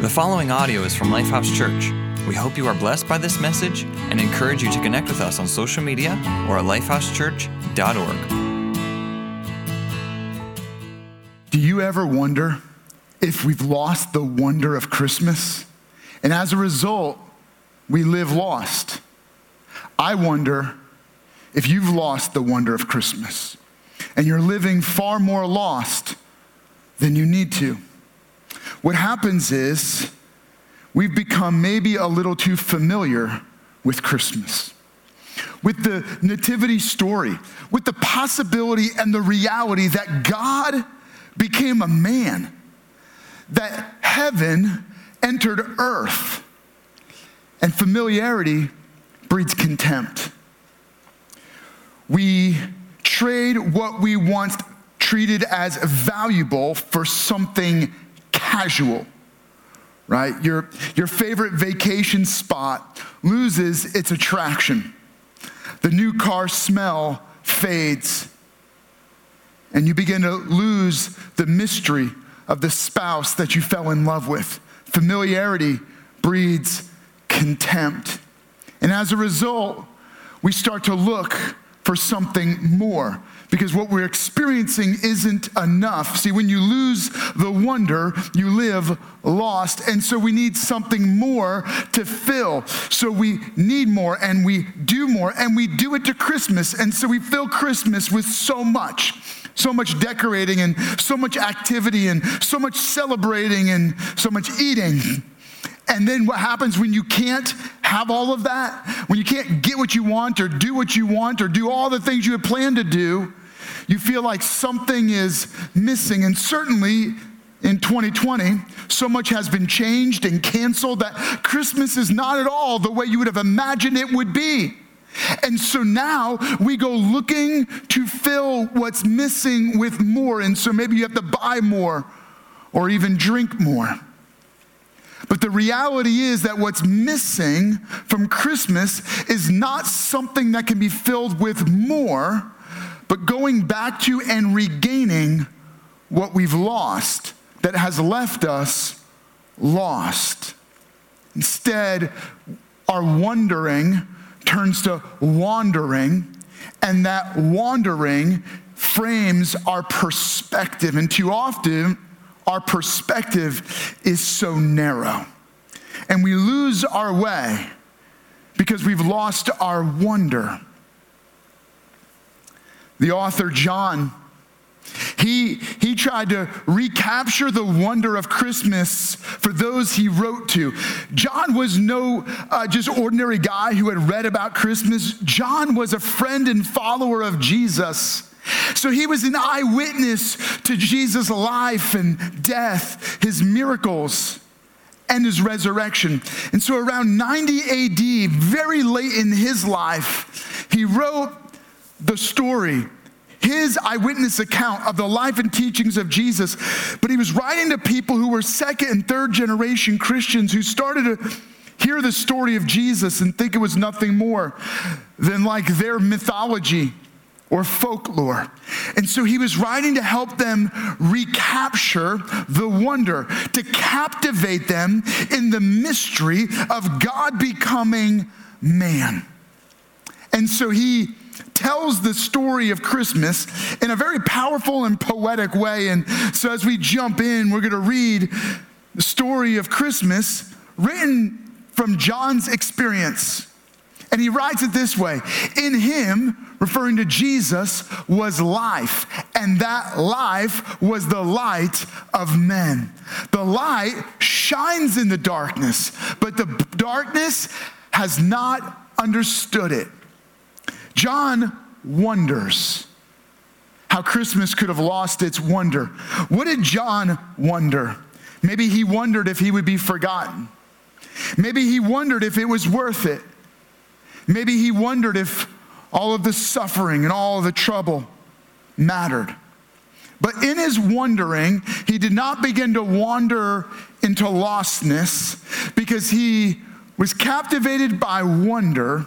The following audio is from Lifehouse Church. We hope you are blessed by this message and encourage you to connect with us on social media or at lifehousechurch.org. Do you ever wonder if we've lost the wonder of Christmas? And as a result, we live lost. I wonder if you've lost the wonder of Christmas and you're living far more lost than you need to. What happens is we've become maybe a little too familiar with Christmas, with the nativity story, with the possibility and the reality that God became a man, that heaven entered earth, and familiarity breeds contempt. We trade what we once treated as valuable for something casual, right? Your, your favorite vacation spot loses its attraction. The new car smell fades, and you begin to lose the mystery of the spouse that you fell in love with. Familiarity breeds contempt. And as a result, we start to look for something more because what we're experiencing isn't enough. See, when you lose the wonder, you live lost. And so we need something more to fill. So we need more and we do more and we do it to Christmas. And so we fill Christmas with so much. So much decorating and so much activity and so much celebrating and so much eating. And then what happens when you can't have all of that? When you can't get what you want or do what you want or do all the things you had planned to do, you feel like something is missing. And certainly in 2020, so much has been changed and canceled that Christmas is not at all the way you would have imagined it would be. And so now we go looking to fill what's missing with more. And so maybe you have to buy more or even drink more. But the reality is that what's missing from Christmas is not something that can be filled with more, but going back to and regaining what we've lost that has left us lost. Instead, our wondering turns to wandering, and that wandering frames our perspective. And too often, our perspective is so narrow. And we lose our way because we've lost our wonder. The author John, he, he tried to recapture the wonder of Christmas for those he wrote to. John was no uh, just ordinary guy who had read about Christmas. John was a friend and follower of Jesus. So he was an eyewitness to Jesus' life and death, his miracles, and his resurrection. And so around 90 AD, very late in his life, he wrote the story, his eyewitness account of the life and teachings of Jesus. But he was writing to people who were second and third generation Christians who started to hear the story of Jesus and think it was nothing more than like their mythology or folklore. And so he was writing to help them recapture the wonder, to captivate them in the mystery of God becoming man. And so he tells the story of Christmas in a very powerful and poetic way. And so as we jump in, we're going to read the story of Christmas written from John's experience. And he writes it this way In him, referring to Jesus, was life, and that life was the light of men. The light shines in the darkness, but the darkness has not understood it. John wonders how Christmas could have lost its wonder. What did John wonder? Maybe he wondered if he would be forgotten. Maybe he wondered if it was worth it. Maybe he wondered if all of the suffering and all of the trouble mattered. But in his wondering, he did not begin to wander into lostness because he was captivated by wonder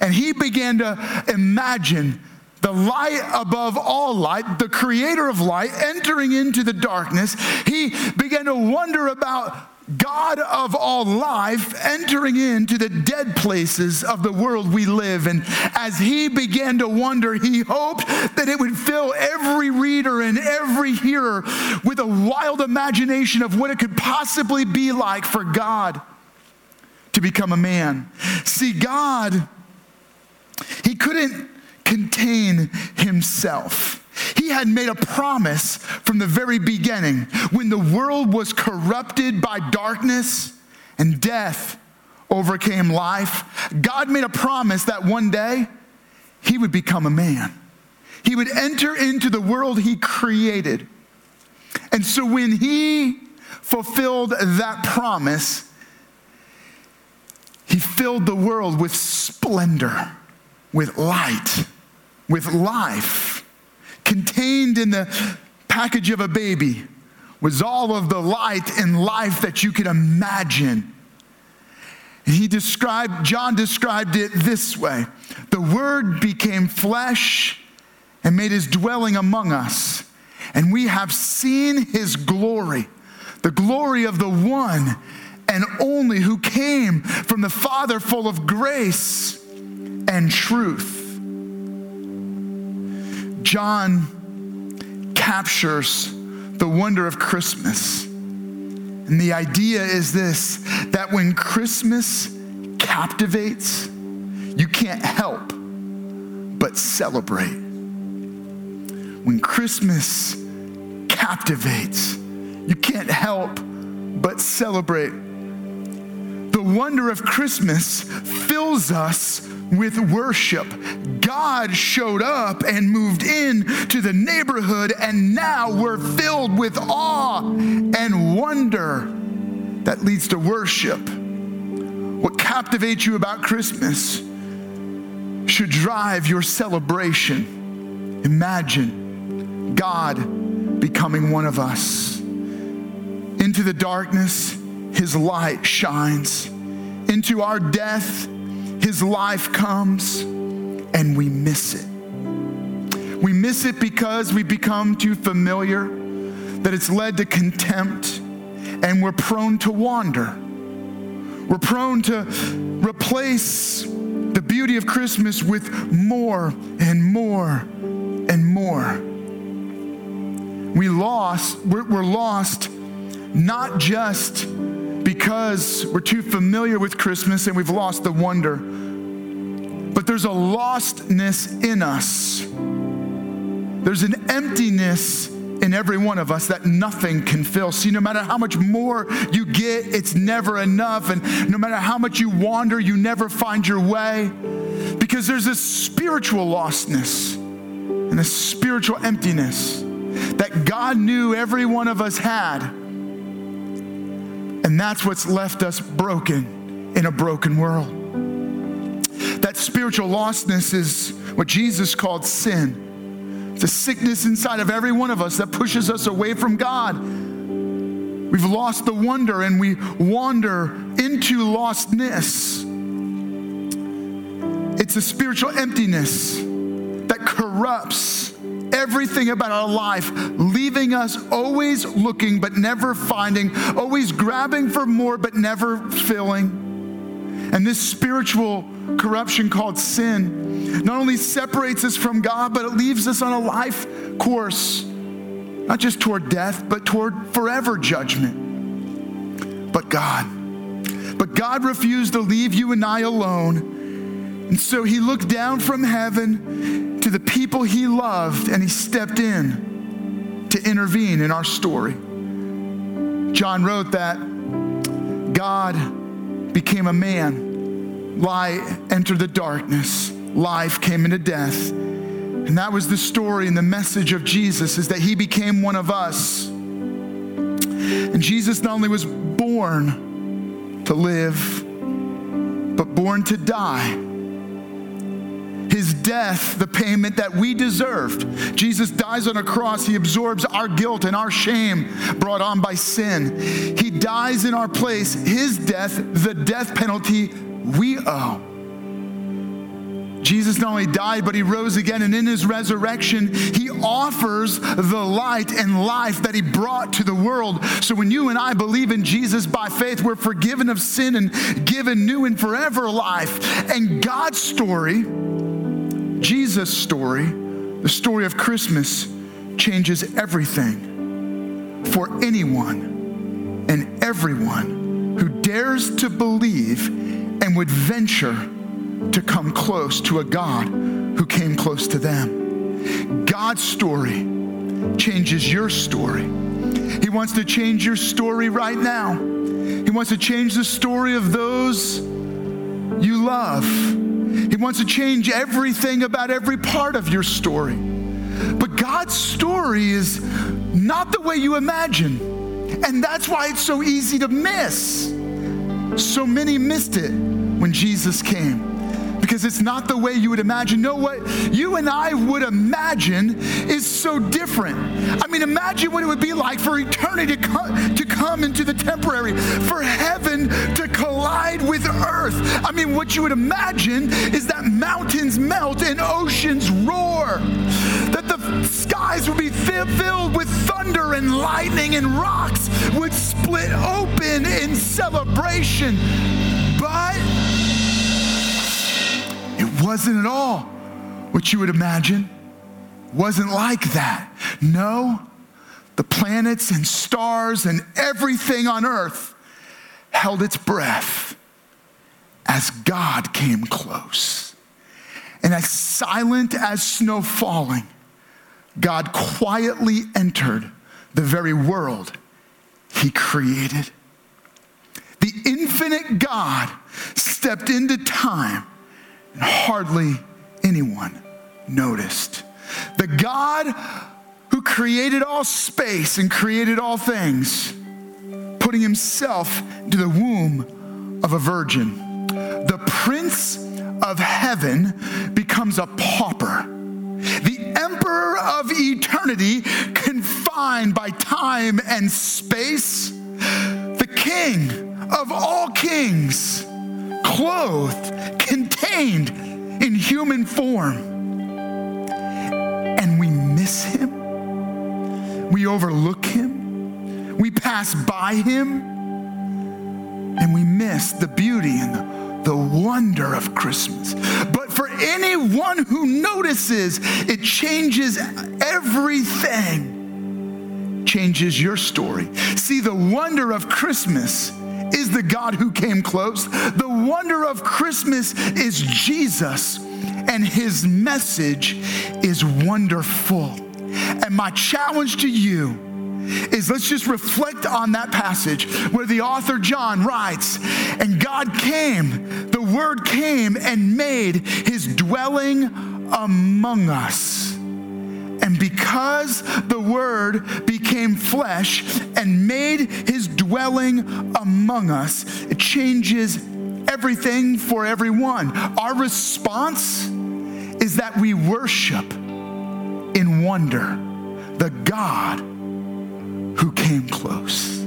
and he began to imagine the light above all light, the creator of light, entering into the darkness, he began to wonder about God of all life entering into the dead places of the world we live. And as he began to wonder, he hoped that it would fill every reader and every hearer with a wild imagination of what it could possibly be like for God to become a man. See, God, he couldn't contain himself. He had made a promise from the very beginning when the world was corrupted by darkness and death overcame life. God made a promise that one day he would become a man. He would enter into the world he created. And so when he fulfilled that promise, he filled the world with splendor, with light, with life contained in the package of a baby was all of the light and life that you could imagine. He described, John described it this way The Word became flesh and made his dwelling among us, and we have seen his glory, the glory of the one and only who came from the Father, full of grace and truth. John captures the wonder of Christmas. And the idea is this that when Christmas captivates, you can't help but celebrate. When Christmas captivates, you can't help but celebrate. The wonder of Christmas fills us with worship. God showed up and moved in to the neighborhood, and now we're filled with awe and wonder that leads to worship. What captivates you about Christmas should drive your celebration. Imagine God becoming one of us. Into the darkness, his light shines. Into our death, his life comes and we miss it. We miss it because we become too familiar, that it's led to contempt, and we're prone to wander. We're prone to replace the beauty of Christmas with more and more and more. We lost, we're, we're lost not just because we're too familiar with Christmas and we've lost the wonder. But there's a lostness in us. There's an emptiness in every one of us that nothing can fill. See, no matter how much more you get, it's never enough. And no matter how much you wander, you never find your way. Because there's a spiritual lostness and a spiritual emptiness that God knew every one of us had and that's what's left us broken in a broken world. That spiritual lostness is what Jesus called sin. It's a sickness inside of every one of us that pushes us away from God. We've lost the wonder and we wander into lostness. It's a spiritual emptiness that corrupts everything about our life, leaving us always looking but never finding, always grabbing for more but never filling. And this spiritual corruption called sin not only separates us from God, but it leaves us on a life course, not just toward death, but toward forever judgment. But God, but God refused to leave you and I alone. And so he looked down from heaven to the people he loved and he stepped in to intervene in our story. John wrote that God became a man, light entered the darkness, life came into death. And that was the story and the message of Jesus is that he became one of us. And Jesus not only was born to live, but born to die his death the payment that we deserved. Jesus dies on a cross. He absorbs our guilt and our shame brought on by sin. He dies in our place. His death, the death penalty we owe. Jesus not only died, but he rose again, and in his resurrection, he offers the light and life that he brought to the world. So when you and I believe in Jesus by faith, we're forgiven of sin and given new and forever life. And God's story, Jesus' story, the story of Christmas, changes everything for anyone and everyone who dares to believe and would venture to come close to a God who came close to them. God's story changes your story. He wants to change your story right now. He wants to change the story of those you love. He wants to change everything about every part of your story. But God's story is not the way you imagine. And that's why it's so easy to miss. So many missed it when Jesus came because it's not the way you would imagine. No, what you and I would imagine is so different. I mean, imagine what it would be like for eternity to come, to come into the temporary, for heaven to collide with earth. I mean, what you would imagine is that mountains melt and oceans roar, that the skies would be filled with thunder and lightning, and rocks would split open in celebration. But wasn't at all what you would imagine. Wasn't like that. No, the planets and stars and everything on earth held its breath as God came close. And as silent as snow falling, God quietly entered the very world he created. The infinite God stepped into time and hardly anyone noticed. The God who created all space and created all things, putting himself into the womb of a virgin. The prince of heaven becomes a pauper. The emperor of eternity, confined by time and space, the king of all kings clothed, contained in human form. And we miss him. We overlook him. We pass by him. And we miss the beauty and the, the wonder of Christmas. But for anyone who notices, it changes everything, changes your story. See, the wonder of Christmas the God who came close. The wonder of Christmas is Jesus, and his message is wonderful. And my challenge to you is let's just reflect on that passage where the author John writes, and God came, the word came and made his dwelling among us. And because the Word became flesh and made his dwelling among us, it changes everything for everyone. Our response is that we worship in wonder the God who came close.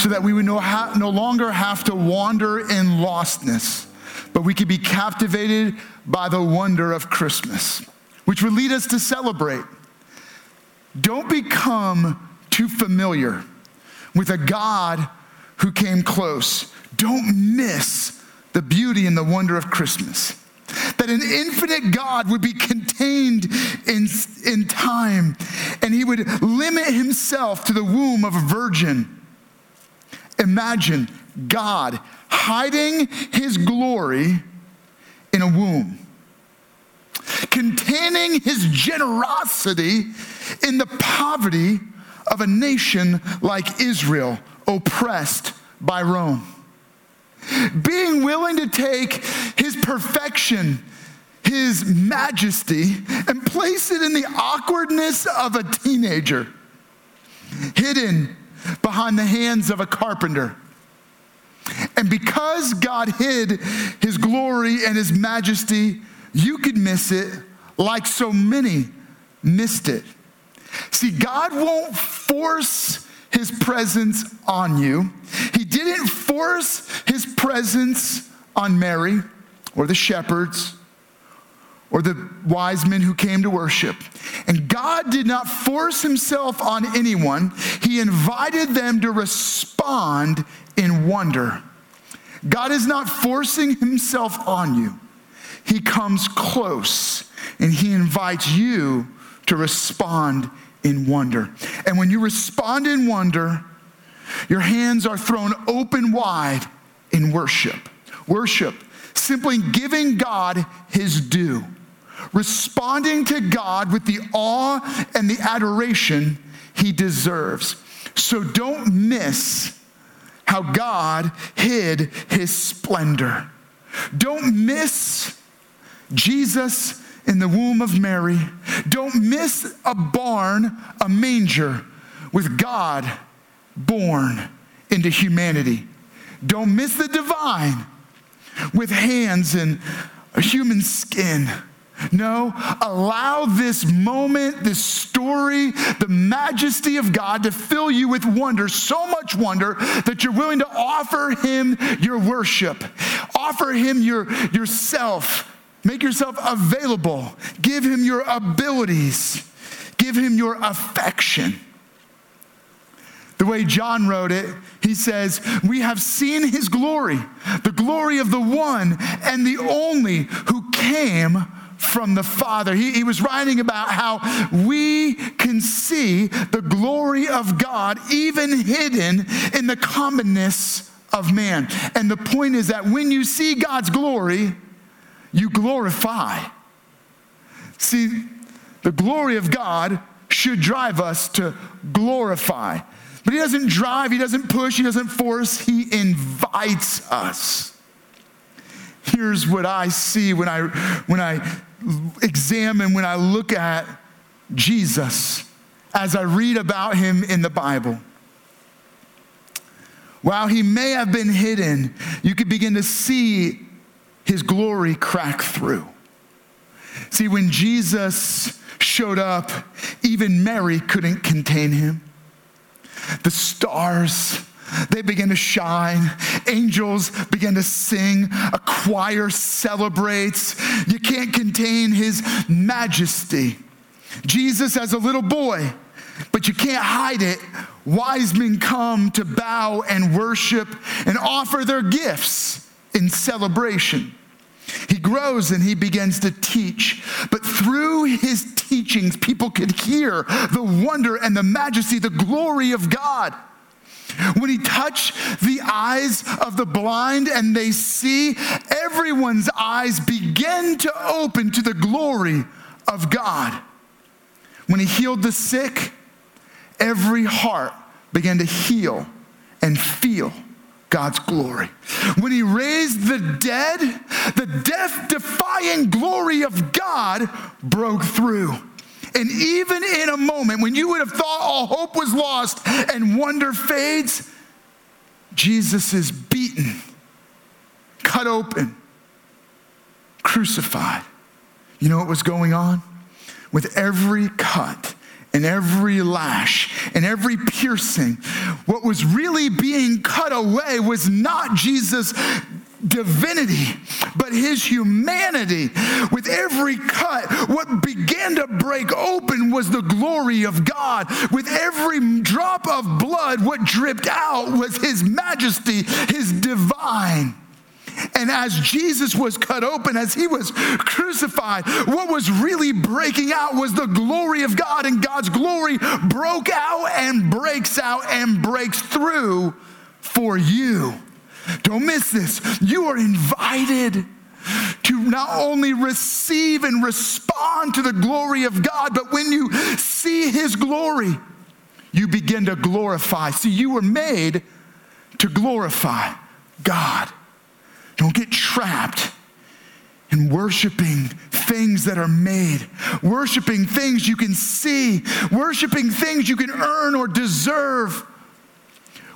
So that we would no, ha- no longer have to wander in lostness, but we could be captivated by the wonder of Christmas which would lead us to celebrate. Don't become too familiar with a God who came close. Don't miss the beauty and the wonder of Christmas. That an infinite God would be contained in, in time and he would limit himself to the womb of a virgin. Imagine God hiding his glory in a womb containing his generosity in the poverty of a nation like Israel, oppressed by Rome. Being willing to take his perfection, his majesty, and place it in the awkwardness of a teenager, hidden behind the hands of a carpenter. And because God hid his glory and his majesty you could miss it like so many missed it. See, God won't force his presence on you. He didn't force his presence on Mary or the shepherds or the wise men who came to worship. And God did not force himself on anyone, he invited them to respond in wonder. God is not forcing himself on you. He comes close and he invites you to respond in wonder. And when you respond in wonder, your hands are thrown open wide in worship. Worship, simply giving God his due, responding to God with the awe and the adoration he deserves. So don't miss how God hid his splendor. Don't miss Jesus in the womb of Mary. Don't miss a barn, a manger with God born into humanity. Don't miss the divine with hands and human skin. No, allow this moment, this story, the majesty of God to fill you with wonder, so much wonder that you're willing to offer Him your worship, offer Him your, yourself, make yourself available, give Him your abilities, give Him your affection. The way John wrote it, he says, We have seen his glory, the glory of the one and the only who came from the Father. He, he, was writing about how we can see the glory of God even hidden in the commonness of man. And the point is that when you see God's glory, you glorify. See, the glory of God should drive us to glorify. But He doesn't drive, He doesn't push, He doesn't force, He invites us. Here's what I see when I, when I examine, when I look at Jesus as I read about him in the Bible. While he may have been hidden, you could begin to see his glory crack through. See, when Jesus showed up, even Mary couldn't contain him. The stars, they began to shine. Angels began to sing. A choir celebrates. You can't contain his majesty. Jesus as a little boy, but you can't hide it. Wise men come to bow and worship and offer their gifts in celebration. He grows and he begins to teach. But through his teachings, people could hear the wonder and the majesty, the glory of God. When he touched the eyes of the blind and they see, everyone's eyes begin to open to the glory of God. When he healed the sick, every heart began to heal and feel God's glory. When he raised the dead, the death defying glory of God broke through. And even in a moment when you would have thought all hope was lost and wonder fades, Jesus is beaten, cut open, crucified. You know what was going on? With every cut and every lash and every piercing, what was really being cut away was not Jesus' divinity, but his humanity. With every cut, what began to break open was the glory of God. With every drop of blood, what dripped out was his majesty, his divine. And as Jesus was cut open, as he was crucified, what was really breaking out was the glory of God, and God's glory broke out and breaks out and breaks through for you. Don't miss this. You are invited to not only receive and respond to the glory of God, but when you see his glory, you begin to glorify. See, you were made to glorify God. Don't get trapped in worshiping things that are made, worshiping things you can see, worshiping things you can earn or deserve.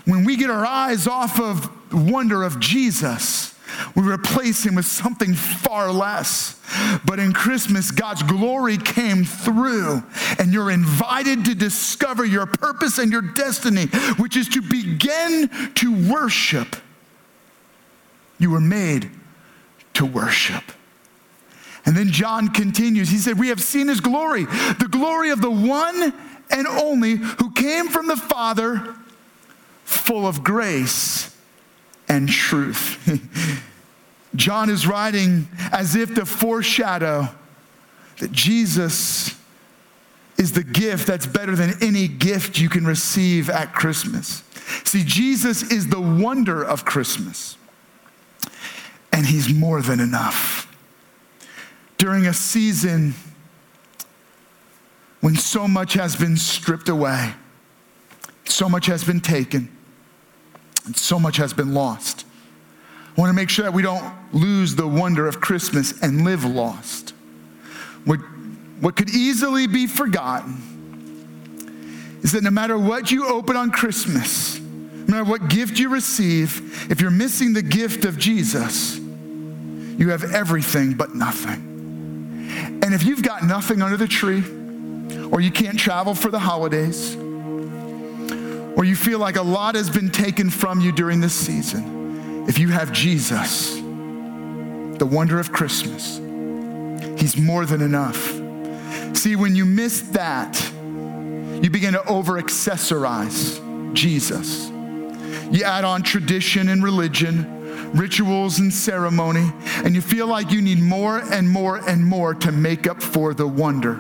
When we get our eyes off of the wonder of Jesus, we replace him with something far less. But in Christmas, God's glory came through, and you're invited to discover your purpose and your destiny, which is to begin to worship. You were made to worship. And then John continues. He said, We have seen his glory, the glory of the one and only who came from the Father, full of grace and truth. John is writing as if to foreshadow that Jesus is the gift that's better than any gift you can receive at Christmas. See, Jesus is the wonder of Christmas, and He's more than enough. During a season when so much has been stripped away, so much has been taken, and so much has been lost. I want to make sure that we don't lose the wonder of Christmas and live lost. What, what could easily be forgotten is that no matter what you open on Christmas, no matter what gift you receive, if you're missing the gift of Jesus, you have everything but nothing. And if you've got nothing under the tree, or you can't travel for the holidays, or you feel like a lot has been taken from you during this season, if you have Jesus, the wonder of Christmas, He's more than enough. See, when you miss that, you begin to over accessorize Jesus. You add on tradition and religion, rituals and ceremony, and you feel like you need more and more and more to make up for the wonder.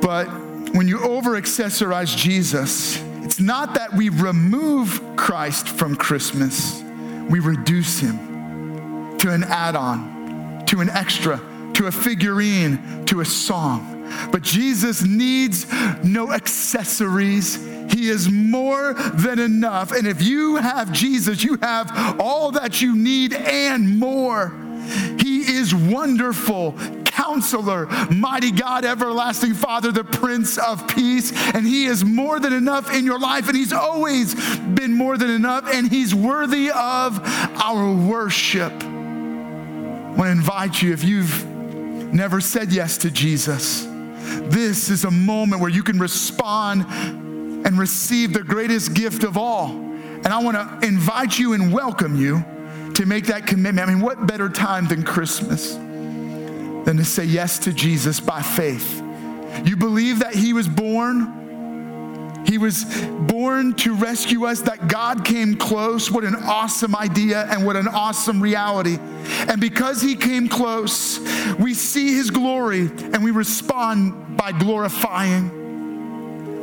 But when you over accessorize Jesus, it's not that we remove Christ from Christmas, we reduce him to an add on, to an extra, to a figurine, to a song. But Jesus needs no accessories. He is more than enough. And if you have Jesus, you have all that you need and more. He is wonderful, counselor, mighty God, everlasting Father, the Prince of Peace. And He is more than enough in your life. And He's always been more than enough. And He's worthy of our worship. I want to invite you, if you've never said yes to Jesus, this is a moment where you can respond and receive the greatest gift of all. And I want to invite you and welcome you to make that commitment. I mean, what better time than Christmas than to say yes to Jesus by faith? You believe that He was born. He was born to rescue us, that God came close. What an awesome idea and what an awesome reality. And because He came close, we see His glory and we respond by glorifying.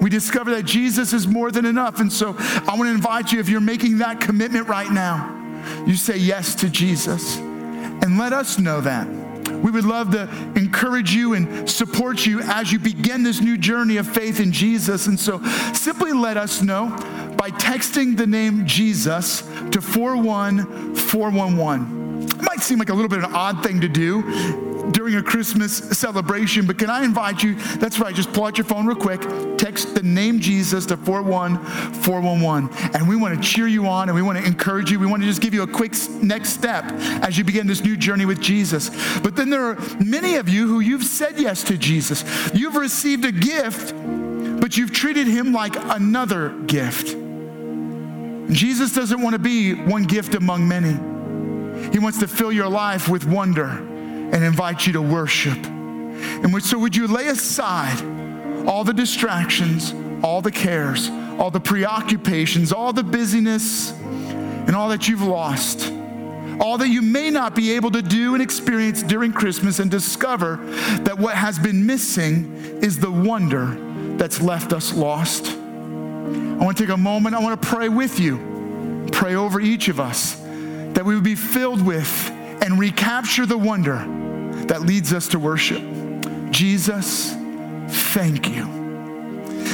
We discover that Jesus is more than enough. And so I want to invite you, if you're making that commitment right now, you say yes to Jesus. And let us know that. We would love to encourage you and support you as you begin this new journey of faith in Jesus. And so simply let us know by texting the name Jesus to 41411. It might seem like a little bit of an odd thing to do during a Christmas celebration, but can I invite you? That's right, just pull out your phone real quick, text the name Jesus to 41411. And we want to cheer you on and we want to encourage you. We want to just give you a quick next step as you begin this new journey with Jesus. But then there are many of you who you've said yes to Jesus. You've received a gift, but you've treated him like another gift. Jesus doesn't want to be one gift among many. He wants to fill your life with wonder and invite you to worship. And so, would you lay aside all the distractions, all the cares, all the preoccupations, all the busyness, and all that you've lost? all that you may not be able to do and experience during Christmas and discover that what has been missing is the wonder that's left us lost. I want to take a moment, I want to pray with you, pray over each of us, that we would be filled with and recapture the wonder that leads us to worship. Jesus, thank you.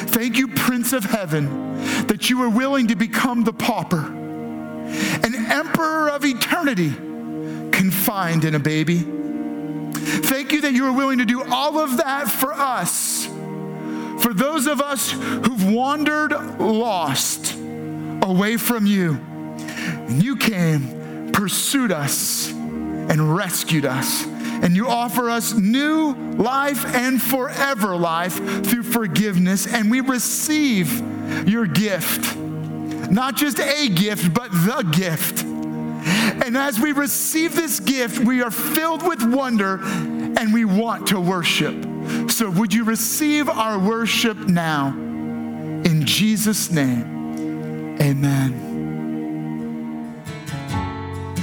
Thank you, Prince of Heaven, that you were willing to become the pauper, an emperor of eternity confined in a baby. Thank you that you were willing to do all of that for us, for those of us who've wandered lost away from you. And you came, pursued us, and rescued us and you offer us new life and forever life through forgiveness, and we receive your gift. Not just a gift, but the gift. And as we receive this gift, we are filled with wonder and we want to worship. So, would you receive our worship now? In Jesus' name, amen.